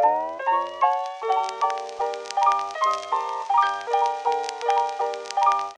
Thank you.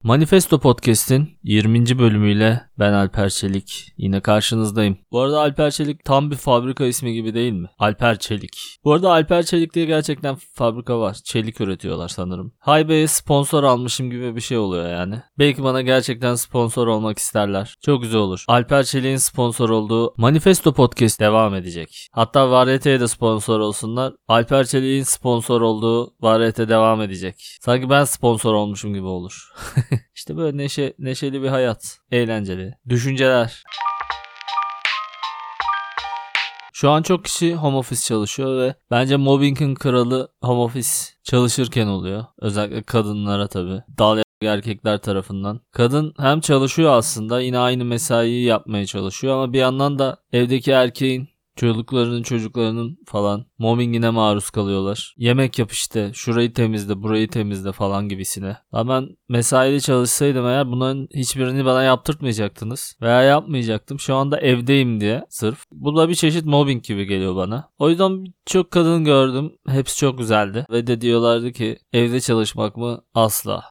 Manifesto Podcast'in 20. bölümüyle ben Alper Çelik. Yine karşınızdayım. Bu arada Alper Çelik tam bir fabrika ismi gibi değil mi? Alper Çelik. Bu arada Alper Çelik diye gerçekten fabrika var. Çelik üretiyorlar sanırım. Haybe'ye sponsor almışım gibi bir şey oluyor yani. Belki bana gerçekten sponsor olmak isterler. Çok güzel olur. Alper Çelik'in sponsor olduğu Manifesto Podcast devam edecek. Hatta Variyete'ye de sponsor olsunlar. Alper Çelik'in sponsor olduğu Variyete devam edecek. Sanki ben sponsor olmuşum gibi olur. işte böyle neşe, neşeli bir hayat. Eğlenceli. Düşünceler. Şu an çok kişi home office çalışıyor ve bence mobbingin kralı home office çalışırken oluyor. Özellikle kadınlara tabii. Dal erkekler tarafından. Kadın hem çalışıyor aslında yine aynı mesaiyi yapmaya çalışıyor ama bir yandan da evdeki erkeğin Çocuklarının çocuklarının falan mobbingine maruz kalıyorlar. Yemek yap işte şurayı temizle burayı temizle falan gibisine. Ama ben mesaili çalışsaydım eğer bunların hiçbirini bana yaptırtmayacaktınız. Veya yapmayacaktım. Şu anda evdeyim diye sırf. Bu da bir çeşit mobbing gibi geliyor bana. O yüzden çok kadın gördüm. Hepsi çok güzeldi. Ve de diyorlardı ki evde çalışmak mı? Asla.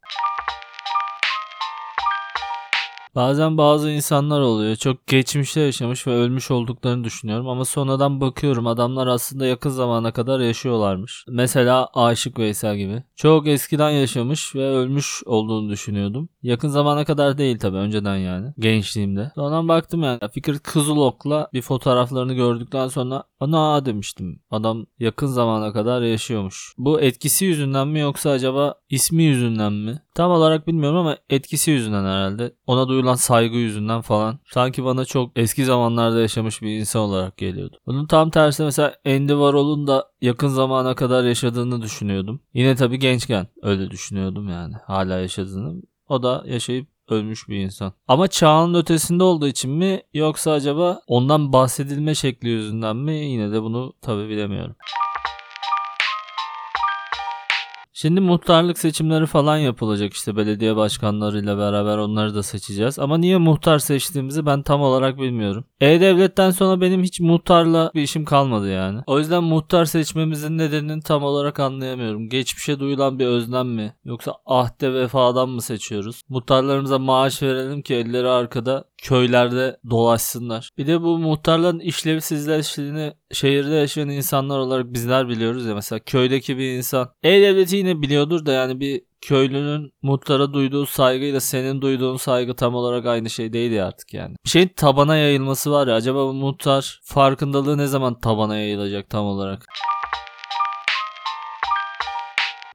Bazen bazı insanlar oluyor. Çok geçmişte yaşamış ve ölmüş olduklarını düşünüyorum ama sonradan bakıyorum adamlar aslında yakın zamana kadar yaşıyorlarmış. Mesela Aşık Veysel gibi. Çok eskiden yaşamış ve ölmüş olduğunu düşünüyordum. Yakın zamana kadar değil tabi önceden yani. Gençliğimde. Sonradan baktım yani Fikret Kızılok'la bir fotoğraflarını gördükten sonra ana demiştim. Adam yakın zamana kadar yaşıyormuş. Bu etkisi yüzünden mi yoksa acaba ismi yüzünden mi? Tam olarak bilmiyorum ama etkisi yüzünden herhalde. Ona duyulan saygı yüzünden falan. Sanki bana çok eski zamanlarda yaşamış bir insan olarak geliyordu. Bunun tam tersi mesela Andy Warhol'un da yakın zamana kadar yaşadığını düşünüyordum. Yine tabii gençken öyle düşünüyordum yani. Hala yaşadığını. O da yaşayıp ölmüş bir insan. Ama çağın ötesinde olduğu için mi yoksa acaba ondan bahsedilme şekli yüzünden mi yine de bunu tabi bilemiyorum. Şimdi muhtarlık seçimleri falan yapılacak işte belediye başkanlarıyla beraber onları da seçeceğiz. Ama niye muhtar seçtiğimizi ben tam olarak bilmiyorum. E-Devlet'ten sonra benim hiç muhtarla bir işim kalmadı yani. O yüzden muhtar seçmemizin nedenini tam olarak anlayamıyorum. Geçmişe duyulan bir özlem mi? Yoksa ahde vefadan mı seçiyoruz? Muhtarlarımıza maaş verelim ki elleri arkada köylerde dolaşsınlar. Bir de bu muhtarların işlevsizleştiğini şehirde yaşayan insanlar olarak bizler biliyoruz ya mesela köydeki bir insan E-Devleti yine biliyordur da yani bir köylünün muhtara duyduğu saygıyla senin duyduğun saygı tam olarak aynı şey değil ya artık yani. Bir şeyin tabana yayılması var ya acaba bu muhtar farkındalığı ne zaman tabana yayılacak tam olarak?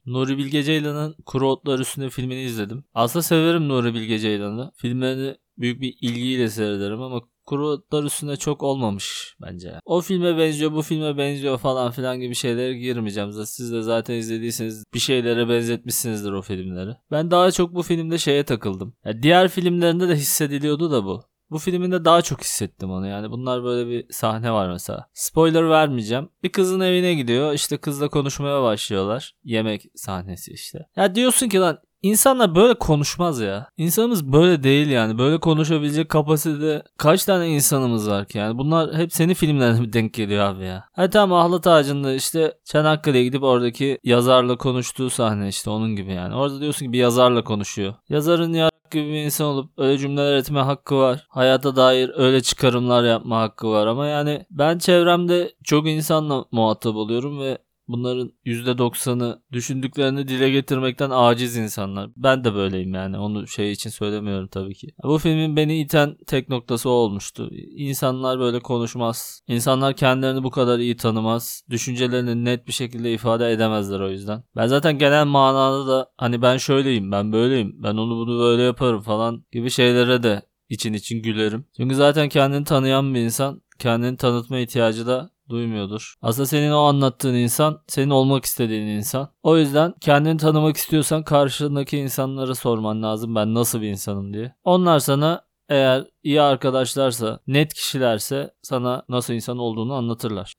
Nuri Bilge Ceylan'ın Kuru Otlar Üstünde filmini izledim. Aslında severim Nuri Bilge Ceylan'ı. Filmlerini büyük bir ilgiyle seyrederim ama kuru otlar çok olmamış bence. O filme benziyor bu filme benziyor falan filan gibi şeylere girmeyeceğim. Siz de zaten izlediyseniz bir şeylere benzetmişsinizdir o filmleri. Ben daha çok bu filmde şeye takıldım. Yani diğer filmlerinde de hissediliyordu da bu. Bu filminde daha çok hissettim onu yani. Bunlar böyle bir sahne var mesela. Spoiler vermeyeceğim. Bir kızın evine gidiyor. İşte kızla konuşmaya başlıyorlar. Yemek sahnesi işte. Ya diyorsun ki lan İnsanlar böyle konuşmaz ya. İnsanımız böyle değil yani. Böyle konuşabilecek kapasitede kaç tane insanımız var ki yani. Bunlar hep senin filmlerine denk geliyor abi ya. Hadi tamam Ahlat Ağacı'nda işte Çanakkale'ye gidip oradaki yazarla konuştuğu sahne işte onun gibi yani. Orada diyorsun ki bir yazarla konuşuyor. Yazarın ya gibi bir insan olup öyle cümleler etme hakkı var. Hayata dair öyle çıkarımlar yapma hakkı var ama yani ben çevremde çok insanla muhatap oluyorum ve Bunların %90'ı düşündüklerini dile getirmekten aciz insanlar. Ben de böyleyim yani. Onu şey için söylemiyorum tabii ki. Bu filmin beni iten tek noktası olmuştu. İnsanlar böyle konuşmaz. İnsanlar kendilerini bu kadar iyi tanımaz. Düşüncelerini net bir şekilde ifade edemezler o yüzden. Ben zaten genel manada da hani ben şöyleyim, ben böyleyim, ben onu bunu böyle yaparım falan gibi şeylere de için için gülerim. Çünkü zaten kendini tanıyan bir insan kendini tanıtma ihtiyacı da duymuyordur. Aslında senin o anlattığın insan senin olmak istediğin insan. O yüzden kendini tanımak istiyorsan karşındaki insanlara sorman lazım ben nasıl bir insanım diye. Onlar sana eğer iyi arkadaşlarsa, net kişilerse sana nasıl insan olduğunu anlatırlar.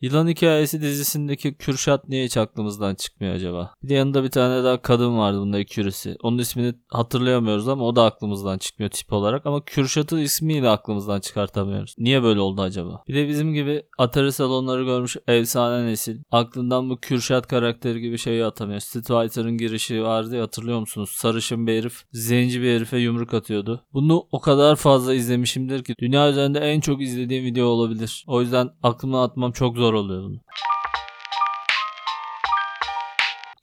Yılan Hikayesi dizisindeki Kürşat niye hiç aklımızdan çıkmıyor acaba? Bir de yanında bir tane daha kadın vardı bunda ekürisi. Onun ismini hatırlayamıyoruz ama o da aklımızdan çıkmıyor tip olarak. Ama Kürşat'ı ismiyle aklımızdan çıkartamıyoruz. Niye böyle oldu acaba? Bir de bizim gibi Atari salonları görmüş efsane nesil. Aklından bu Kürşat karakteri gibi şeyi atamıyor. Street Fighter'ın girişi vardı ya hatırlıyor musunuz? Sarışın bir herif zenci bir herife yumruk atıyordu. Bunu o kadar fazla izlemişimdir ki dünya üzerinde en çok izlediğim video olabilir. O yüzden aklımdan atmam çok zor oluyor bunu.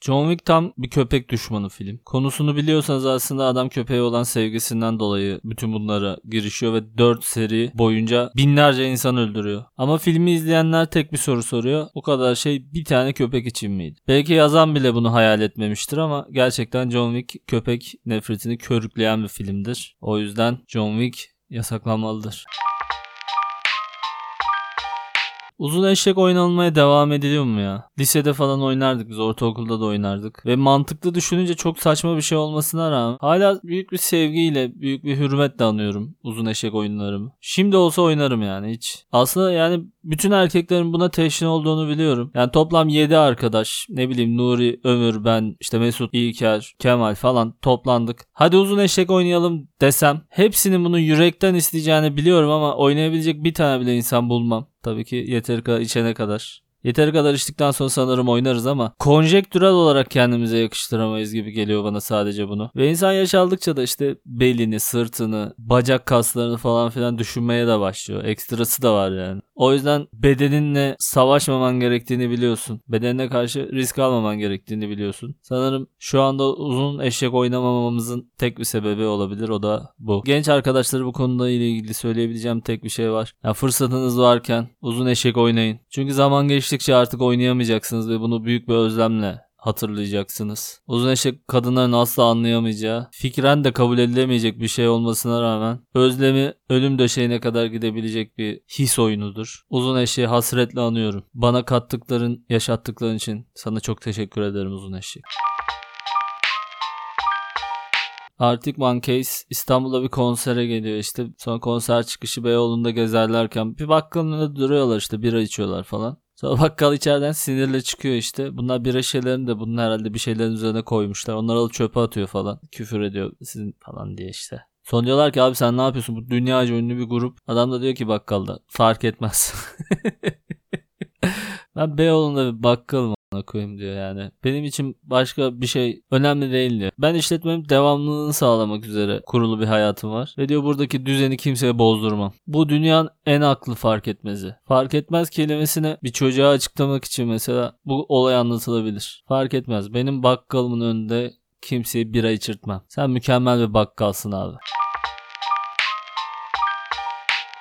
John Wick tam bir köpek düşmanı film. Konusunu biliyorsanız aslında adam köpeğe olan sevgisinden dolayı bütün bunlara girişiyor ve 4 seri boyunca binlerce insan öldürüyor. Ama filmi izleyenler tek bir soru soruyor. O kadar şey bir tane köpek için miydi? Belki yazan bile bunu hayal etmemiştir ama gerçekten John Wick köpek nefretini körükleyen bir filmdir. O yüzden John Wick yasaklanmalıdır. Uzun eşek oynanmaya devam ediliyor mu ya? Lisede falan oynardık biz ortaokulda da oynardık. Ve mantıklı düşününce çok saçma bir şey olmasına rağmen hala büyük bir sevgiyle büyük bir hürmetle anıyorum uzun eşek oyunlarımı. Şimdi olsa oynarım yani hiç. Aslında yani bütün erkeklerin buna teşhin olduğunu biliyorum. Yani toplam 7 arkadaş ne bileyim Nuri, Ömür, ben işte Mesut, İlker, Kemal falan toplandık. Hadi uzun eşek oynayalım desem hepsinin bunu yürekten isteyeceğini biliyorum ama oynayabilecek bir tane bile insan bulmam. Tabii ki yeteri kadar içene kadar. Yeteri kadar içtikten sonra sanırım oynarız ama konjektürel olarak kendimize yakıştıramayız gibi geliyor bana sadece bunu. Ve insan yaş aldıkça da işte belini, sırtını, bacak kaslarını falan filan düşünmeye de başlıyor. Ekstrası da var yani. O yüzden bedeninle savaşmaman gerektiğini biliyorsun. Bedenine karşı risk almaman gerektiğini biliyorsun. Sanırım şu anda uzun eşek oynamamamızın tek bir sebebi olabilir. O da bu. Genç arkadaşları bu konuda ile ilgili söyleyebileceğim tek bir şey var. Ya fırsatınız varken uzun eşek oynayın. Çünkü zaman geçtikçe artık oynayamayacaksınız ve bunu büyük bir özlemle hatırlayacaksınız. Uzun eşek kadınların asla anlayamayacağı, fikren de kabul edilemeyecek bir şey olmasına rağmen özlemi ölüm döşeğine kadar gidebilecek bir his oyunudur. Uzun eşeği hasretle anıyorum. Bana kattıkların, yaşattıkların için sana çok teşekkür ederim uzun eşek. Arctic Monkeys İstanbul'a bir konsere geliyor işte. Sonra konser çıkışı Beyoğlu'nda gezerlerken bir bakkalın önünde duruyorlar işte bira içiyorlar falan. Sonra bakkal içeriden sinirle çıkıyor işte. Bunlar bira şişelerini de bunun herhalde bir şeylerin üzerine koymuşlar. Onları alıp çöpe atıyor falan. Küfür ediyor sizin falan diye işte. Son diyorlar ki abi sen ne yapıyorsun? Bu dünyaca ünlü bir grup. Adam da diyor ki bakkalda fark etmez. ben Beyoğlu'nda bir bakkalım koyayım diyor yani. Benim için başka bir şey önemli değil diyor. Ben işletmemin devamlılığını sağlamak üzere kurulu bir hayatım var. Ve diyor buradaki düzeni kimseye bozdurmam. Bu dünyanın en aklı fark etmezi. Fark etmez kelimesini bir çocuğa açıklamak için mesela bu olay anlatılabilir. Fark etmez. Benim bakkalımın önünde kimseye bira içirtmem. Sen mükemmel bir bakkalsın abi.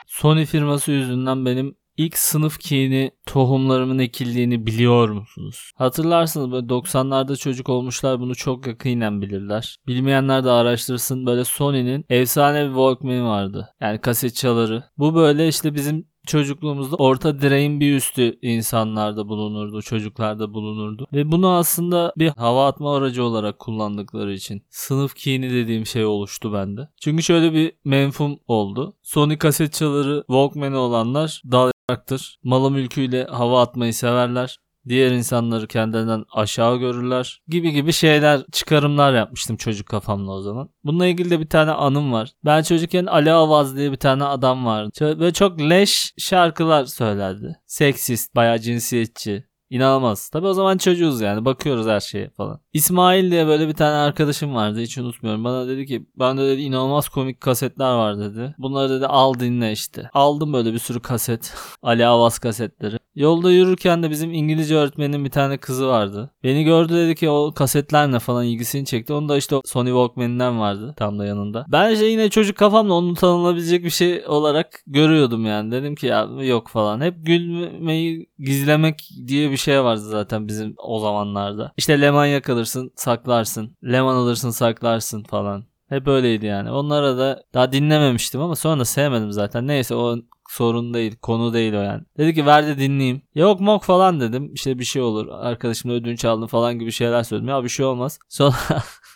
Sony firması yüzünden benim ilk sınıf kini tohumlarımın ekildiğini biliyor musunuz? Hatırlarsınız böyle 90'larda çocuk olmuşlar bunu çok yakinen bilirler. Bilmeyenler de araştırsın böyle Sony'nin efsane bir Walkman vardı. Yani kaset çaları. Bu böyle işte bizim çocukluğumuzda orta direğin bir üstü insanlarda bulunurdu, çocuklarda bulunurdu. Ve bunu aslında bir hava atma aracı olarak kullandıkları için sınıf kini dediğim şey oluştu bende. Çünkü şöyle bir menfum oldu. Sony kaset çaları Walkman'i olanlar dal olacaktır. Malı mülküyle hava atmayı severler. Diğer insanları kendilerinden aşağı görürler gibi gibi şeyler çıkarımlar yapmıştım çocuk kafamla o zaman. Bununla ilgili de bir tane anım var. Ben çocukken Ali Avaz diye bir tane adam vardı. Ve çok leş şarkılar söylerdi. Seksist, bayağı cinsiyetçi. İnanılmaz. Tabi o zaman çocuğuz yani bakıyoruz her şeye falan. İsmail diye böyle bir tane arkadaşım vardı hiç unutmuyorum. Bana dedi ki bende dedi inanılmaz komik kasetler var dedi. Bunları dedi al dinle işte. Aldım böyle bir sürü kaset. Ali Avaz kasetleri. Yolda yürürken de bizim İngilizce öğretmenin bir tane kızı vardı. Beni gördü dedi ki o kasetler ne falan ilgisini çekti. Onu da işte Sony Walkman'inden vardı tam da yanında. Ben işte yine çocuk kafamla onu tanınabilecek bir şey olarak görüyordum yani. Dedim ki ya yok falan. Hep gülmeyi gizlemek diye bir şey vardı zaten bizim o zamanlarda. İşte leman yakalırsın saklarsın. Leman alırsın saklarsın falan. Hep öyleydi yani. Onlara da daha dinlememiştim ama sonra da sevmedim zaten. Neyse o sorun değil. Konu değil o yani. Dedi ki ver de dinleyeyim. Yok mok falan dedim. İşte bir şey olur. Arkadaşımla ödünç aldım falan gibi şeyler söyledim. Ya bir şey olmaz. Sonra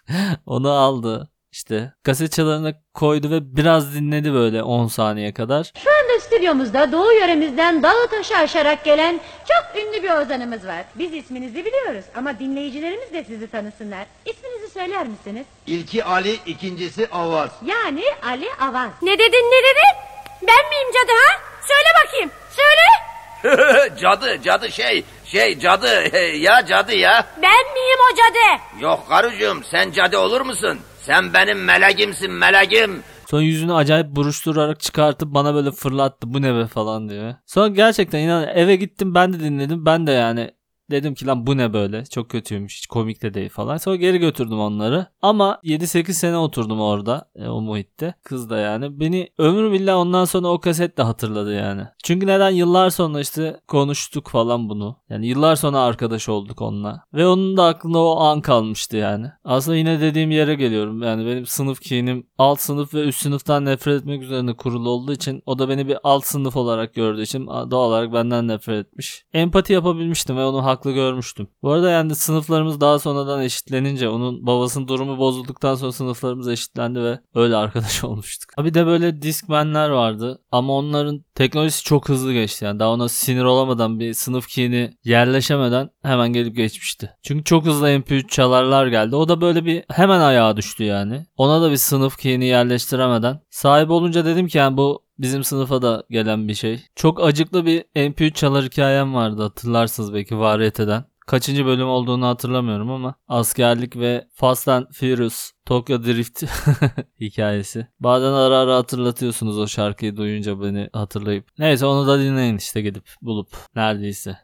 onu aldı. İşte kaset çalarına koydu ve biraz dinledi böyle 10 saniye kadar. Stüdyomuzda Doğu yöremizden dağı taşı aşarak gelen çok ünlü bir ozanımız var. Biz isminizi biliyoruz ama dinleyicilerimiz de sizi tanısınlar. İsminizi söyler misiniz? İlki Ali, ikincisi Avaz. Yani Ali Avaz. Ne dedin ne dedin? Ben miyim cadı ha? Söyle bakayım. Söyle. cadı, cadı şey, şey cadı, ya cadı ya. Ben miyim o cadı? Yok karıcığım sen cadı olur musun? Sen benim meleğimsin meleğim. Sonra yüzünü acayip buruşturarak çıkartıp bana böyle fırlattı bu ne be falan diye. Sonra gerçekten inan eve gittim ben de dinledim. Ben de yani dedim ki lan bu ne böyle çok kötüymüş hiç komik de değil falan. Sonra geri götürdüm onları. Ama 7-8 sene oturdum orada e, o muhitte. Kız da yani. Beni ömür billah ondan sonra o kaset de hatırladı yani. Çünkü neden yıllar sonra işte konuştuk falan bunu. Yani yıllar sonra arkadaş olduk onunla. Ve onun da aklında o an kalmıştı yani. Aslında yine dediğim yere geliyorum. Yani benim sınıf kinim alt sınıf ve üst sınıftan nefret etmek üzerine kurulu olduğu için o da beni bir alt sınıf olarak gördüğü için doğal olarak benden nefret etmiş. Empati yapabilmiştim ve onu haklı görmüştüm. Bu arada yani sınıflarımız daha sonradan eşitlenince onun babasının durumu bozulduktan sonra sınıflarımız eşitlendi ve öyle arkadaş olmuştuk. Bir de böyle Discman'ler vardı ama onların teknolojisi çok hızlı geçti yani daha ona sinir olamadan bir sınıf kini yerleşemeden hemen gelip geçmişti. Çünkü çok hızlı MP3 çalarlar geldi. O da böyle bir hemen ayağa düştü yani. Ona da bir sınıf kini yerleştiremeden sahip olunca dedim ki yani bu bizim sınıfa da gelen bir şey. Çok acıklı bir MP3 çalar hikayem vardı hatırlarsınız belki variyeteden. Kaçıncı bölüm olduğunu hatırlamıyorum ama askerlik ve Fast and Furious Tokyo Drift hikayesi. Bazen ara ara hatırlatıyorsunuz o şarkıyı duyunca beni hatırlayıp. Neyse onu da dinleyin işte gidip bulup neredeyse.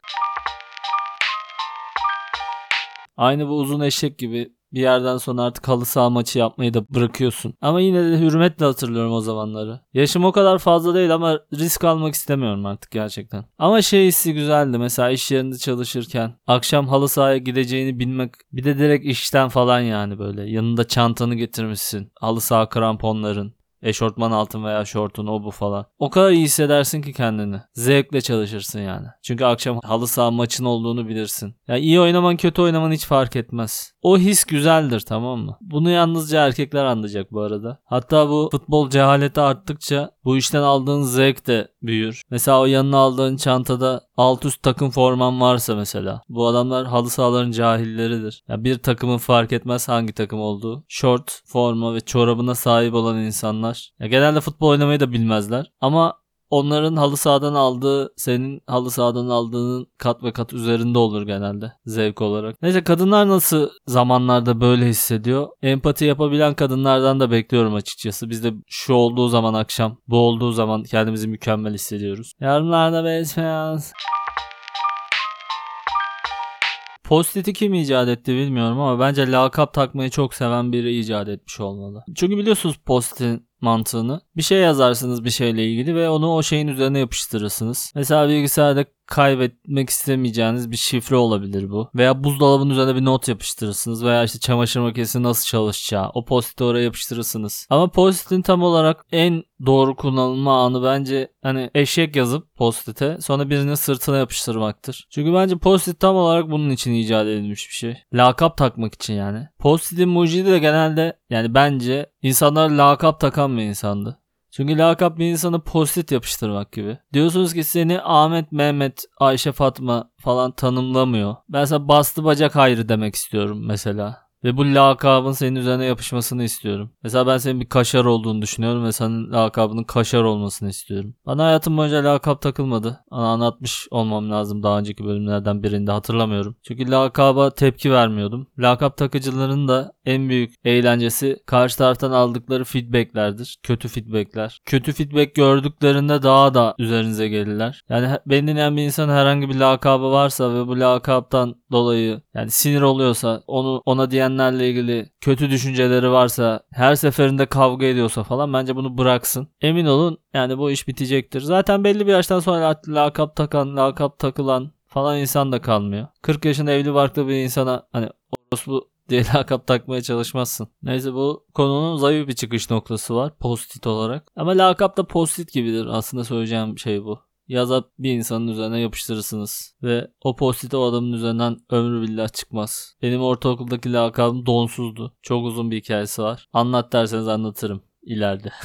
Aynı bu uzun eşek gibi bir yerden sonra artık halı saha maçı yapmayı da bırakıyorsun. Ama yine de hürmetle hatırlıyorum o zamanları. Yaşım o kadar fazla değil ama risk almak istemiyorum artık gerçekten. Ama şey hissi güzeldi. Mesela iş yerinde çalışırken akşam halı sahaya gideceğini bilmek bir de direkt işten falan yani böyle. Yanında çantanı getirmişsin. Halı saha kramponların. Eşortman altın veya şortun o bu falan. O kadar iyi hissedersin ki kendini. Zevkle çalışırsın yani. Çünkü akşam halı saha maçın olduğunu bilirsin. Yani iyi oynaman kötü oynaman hiç fark etmez. O his güzeldir tamam mı? Bunu yalnızca erkekler anlayacak bu arada. Hatta bu futbol cehaleti arttıkça bu işten aldığın zevk de büyür. Mesela o yanına aldığın çantada alt üst takım forman varsa mesela. Bu adamlar halı sahaların cahilleridir. Ya bir takımın fark etmez hangi takım olduğu. Short, forma ve çorabına sahip olan insanlar. Ya genelde futbol oynamayı da bilmezler. Ama onların halı sahadan aldığı senin halı sahadan aldığının kat ve kat üzerinde olur genelde zevk olarak. Neyse kadınlar nasıl zamanlarda böyle hissediyor? Empati yapabilen kadınlardan da bekliyorum açıkçası. Biz de şu olduğu zaman akşam bu olduğu zaman kendimizi mükemmel hissediyoruz. Yarınlarda besmeyaz. Postit'i kim icat etti bilmiyorum ama bence lakap takmayı çok seven biri icat etmiş olmalı. Çünkü biliyorsunuz Postit'in mantığını. Bir şey yazarsınız bir şeyle ilgili ve onu o şeyin üzerine yapıştırırsınız. Mesela bilgisayarda kaybetmek istemeyeceğiniz bir şifre olabilir bu. Veya buzdolabının üzerine bir not yapıştırırsınız veya işte çamaşır makinesi nasıl çalışacağı o postiti oraya yapıştırırsınız. Ama postitin tam olarak en doğru kullanılma anı bence hani eşek yazıp postite sonra birinin sırtına yapıştırmaktır. Çünkü bence postit tam olarak bunun için icat edilmiş bir şey. Lakap takmak için yani. Postitin mucidi de genelde yani bence insanlar lakap takan bir insandı. Çünkü lakap bir insanı postit yapıştırmak gibi. Diyorsunuz ki seni Ahmet, Mehmet, Ayşe, Fatma falan tanımlamıyor. Ben sana bastı bacak hayrı demek istiyorum mesela. Ve bu lakabın senin üzerine yapışmasını istiyorum. Mesela ben senin bir kaşar olduğunu düşünüyorum ve senin lakabının kaşar olmasını istiyorum. Bana hayatım boyunca lakap takılmadı. Ana anlatmış olmam lazım daha önceki bölümlerden birinde hatırlamıyorum. Çünkü lakaba tepki vermiyordum. Lakap takıcıların da en büyük eğlencesi karşı taraftan aldıkları feedbacklerdir. Kötü feedbackler. Kötü feedback gördüklerinde daha da üzerinize gelirler. Yani beni dinleyen bir insan herhangi bir lakabı varsa ve bu lakaptan dolayı yani sinir oluyorsa onu ona diyenlerle ilgili kötü düşünceleri varsa her seferinde kavga ediyorsa falan bence bunu bıraksın. Emin olun yani bu iş bitecektir. Zaten belli bir yaştan sonra lakap takan, lakap takılan falan insan da kalmıyor. 40 yaşında evli barklı bir insana hani orospu diye lakap takmaya çalışmazsın. Neyse bu konunun zayıf bir çıkış noktası var postit olarak. Ama lakap da postit gibidir aslında söyleyeceğim şey bu yazıp bir insanın üzerine yapıştırırsınız. Ve o postiti o adamın üzerinden ömrü billah çıkmaz. Benim ortaokuldaki lakabım donsuzdu. Çok uzun bir hikayesi var. Anlat derseniz anlatırım ileride.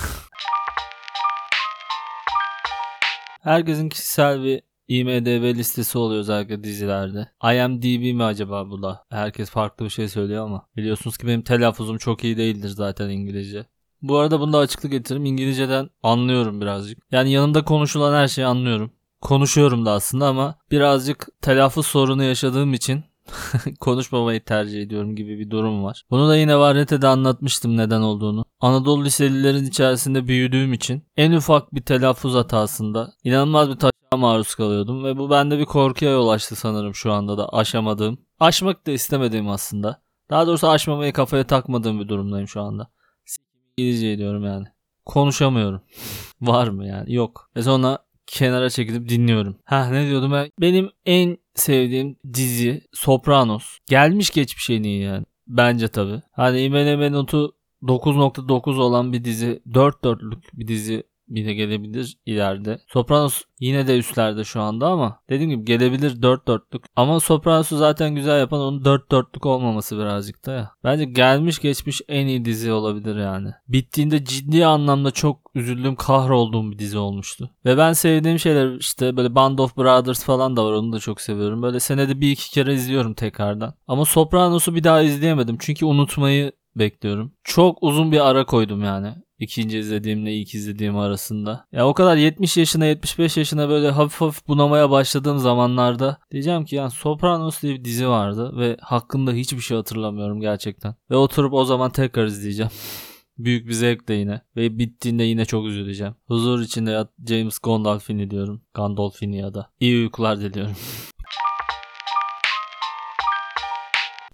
Herkesin kişisel bir IMDB listesi oluyor özellikle dizilerde. IMDb mi acaba bu da? Herkes farklı bir şey söylüyor ama. Biliyorsunuz ki benim telaffuzum çok iyi değildir zaten İngilizce. Bu arada bunda açıklık getireyim. İngilizceden anlıyorum birazcık. Yani yanımda konuşulan her şeyi anlıyorum. Konuşuyorum da aslında ama birazcık telaffuz sorunu yaşadığım için konuşmamayı tercih ediyorum gibi bir durum var. Bunu da yine Varyete'de anlatmıştım neden olduğunu. Anadolu liselilerin içerisinde büyüdüğüm için en ufak bir telaffuz hatasında inanılmaz bir taşa maruz kalıyordum ve bu bende bir korkuya yol açtı sanırım şu anda da aşamadığım. Aşmak da istemediğim aslında. Daha doğrusu aşmamayı kafaya takmadığım bir durumdayım şu anda. İngilizce diyorum yani. Konuşamıyorum. Var mı yani? Yok. Ve sonra kenara çekilip dinliyorum. Ha ne diyordum ben? Benim en sevdiğim dizi Sopranos. Gelmiş geçmiş en iyi yani. Bence tabi. Hani IMDb notu 9.9 olan bir dizi 4 dörtlük bir dizi bile gelebilir ileride. Sopranos yine de üstlerde şu anda ama dediğim gibi gelebilir 4 dörtlük. Ama Sopranos'u zaten güzel yapan onun 4 dörtlük olmaması birazcık da ya. Bence gelmiş geçmiş en iyi dizi olabilir yani. Bittiğinde ciddi anlamda çok üzüldüğüm kahrolduğum bir dizi olmuştu. Ve ben sevdiğim şeyler işte böyle Band of Brothers falan da var onu da çok seviyorum. Böyle senede bir iki kere izliyorum tekrardan. Ama Sopranos'u bir daha izleyemedim çünkü unutmayı bekliyorum. Çok uzun bir ara koydum yani. İkinci izlediğimle ilk izlediğim arasında. Ya o kadar 70 yaşına 75 yaşına böyle hafif hafif bunamaya başladığım zamanlarda diyeceğim ki yani Sopranos diye bir dizi vardı ve hakkında hiçbir şey hatırlamıyorum gerçekten. Ve oturup o zaman tekrar izleyeceğim. Büyük bir zevkle yine. Ve bittiğinde yine çok üzüleceğim. Huzur içinde James Gandolfini diyorum. Gandolfini ya da. İyi uykular diliyorum.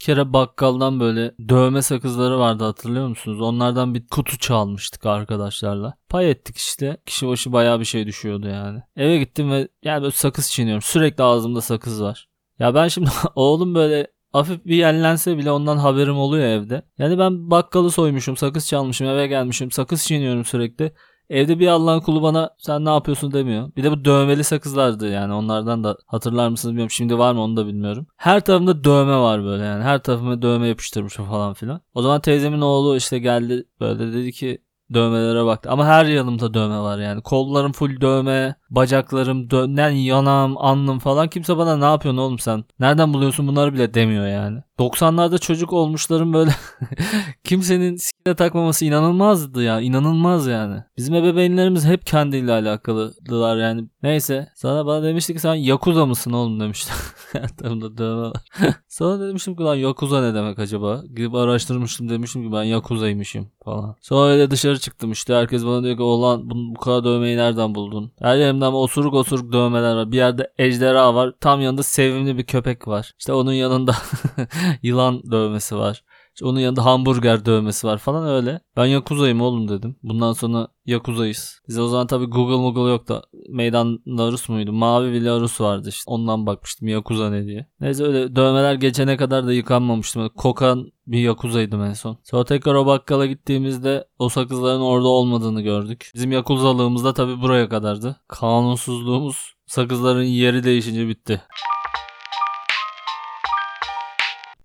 kere bakkaldan böyle dövme sakızları vardı hatırlıyor musunuz? Onlardan bir kutu çalmıştık arkadaşlarla. Pay ettik işte. Kişi başı bayağı bir şey düşüyordu yani. Eve gittim ve yani böyle sakız çiğniyorum. Sürekli ağzımda sakız var. Ya ben şimdi oğlum böyle hafif bir yerlense bile ondan haberim oluyor evde. Yani ben bakkalı soymuşum, sakız çalmışım, eve gelmişim, sakız çiğniyorum sürekli. Evde bir Allah'ın kulu bana sen ne yapıyorsun demiyor. Bir de bu dövmeli sakızlardı yani onlardan da hatırlar mısınız bilmiyorum. Şimdi var mı onu da bilmiyorum. Her tarafımda dövme var böyle yani. Her tarafıma dövme yapıştırmışım falan filan. O zaman teyzemin oğlu işte geldi böyle dedi ki dövmelere baktı. Ama her yanımda dövme var yani. Kollarım full dövme, bacaklarım dö- yanağım, alnım falan. Kimse bana ne yapıyorsun oğlum sen? Nereden buluyorsun bunları bile demiyor yani. 90'larda çocuk olmuşların böyle kimsenin sikine takmaması inanılmazdı ya. İnanılmaz yani. Bizim ebeveynlerimiz hep kendiyle alakalıdılar yani. Neyse. Sana bana demişti ki sen Yakuza mısın oğlum demişti. Hayatımda dövme var. Sonra demiştim ki lan Yakuza ne demek acaba? Gidip araştırmıştım demiştim ki ben Yakuza'ymışım falan. Sonra öyle dışarı çıktım işte. Herkes bana diyor ki oğlan bu, bu kadar dövmeyi nereden buldun? Her yerimden osuruk osuruk dövmeler var. Bir yerde ejderha var. Tam yanında sevimli bir köpek var. İşte onun yanında yılan dövmesi var. İşte onun yanında hamburger dövmesi var falan öyle. Ben Yakuza'yım oğlum dedim. Bundan sonra Yakuza'yız. Biz o zaman tabii Google Google yok da meydanda Rus muydu? Mavi bir Rus vardı işte. Ondan bakmıştım Yakuza ne diye. Neyse öyle dövmeler geçene kadar da yıkanmamıştım. Öyle kokan bir Yakuza'ydım en son. Sonra tekrar o bakkala gittiğimizde o sakızların orada olmadığını gördük. Bizim Yakuzalığımız da tabii buraya kadardı. Kanunsuzluğumuz sakızların yeri değişince bitti.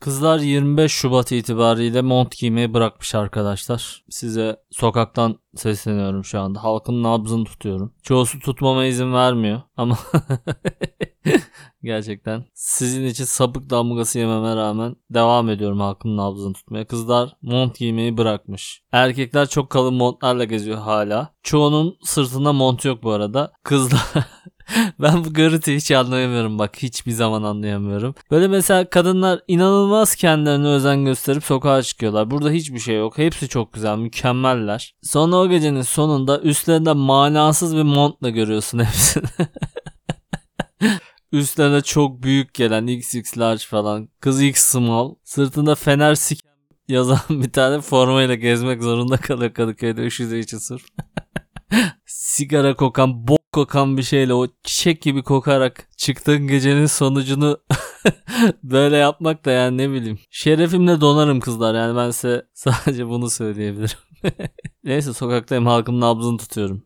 Kızlar 25 Şubat itibariyle mont giymeyi bırakmış arkadaşlar. Size sokaktan sesleniyorum şu anda. Halkın nabzını tutuyorum. Çoğusu tutmama izin vermiyor ama gerçekten sizin için sapık damgası yememe rağmen devam ediyorum halkın nabzını tutmaya. Kızlar mont giymeyi bırakmış. Erkekler çok kalın montlarla geziyor hala. Çoğunun sırtında mont yok bu arada. Kızlar ben bu görüntüyü hiç anlayamıyorum bak hiçbir zaman anlayamıyorum. Böyle mesela kadınlar inanılmaz kendilerine özen gösterip sokağa çıkıyorlar. Burada hiçbir şey yok. Hepsi çok güzel, mükemmeller. Sonra o gecenin sonunda üstlerinde manasız bir montla görüyorsun hepsini. Üstlerine çok büyük gelen XX large falan. Kız X small. Sırtında fener siken yazan bir tane formayla gezmek zorunda kalıyor Kadıköy'de üşüdüğü için sırf. Sigara kokan, bok kokan bir şeyle o çiçek gibi kokarak çıktığın gecenin sonucunu böyle yapmak da yani ne bileyim. Şerefimle donarım kızlar yani ben size sadece bunu söyleyebilirim. Neyse sokaktayım halkın nabzını tutuyorum.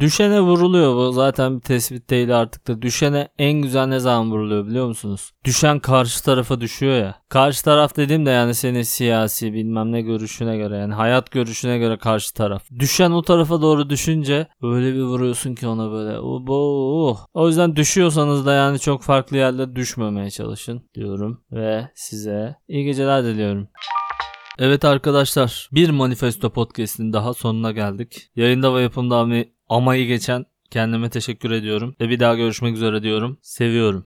Düşene vuruluyor bu zaten bir tespit değil artık da. Düşene en güzel ne zaman vuruluyor biliyor musunuz? Düşen karşı tarafa düşüyor ya. Karşı taraf dediğim de yani senin siyasi bilmem ne görüşüne göre yani hayat görüşüne göre karşı taraf. Düşen o tarafa doğru düşünce öyle bir vuruyorsun ki ona böyle. Obo. O yüzden düşüyorsanız da yani çok farklı yerlere düşmemeye çalışın diyorum ve size iyi geceler diliyorum. Evet arkadaşlar bir Manifesto Podcast'in daha sonuna geldik. Yayında ve yapımda amayı geçen kendime teşekkür ediyorum. Ve bir daha görüşmek üzere diyorum. Seviyorum.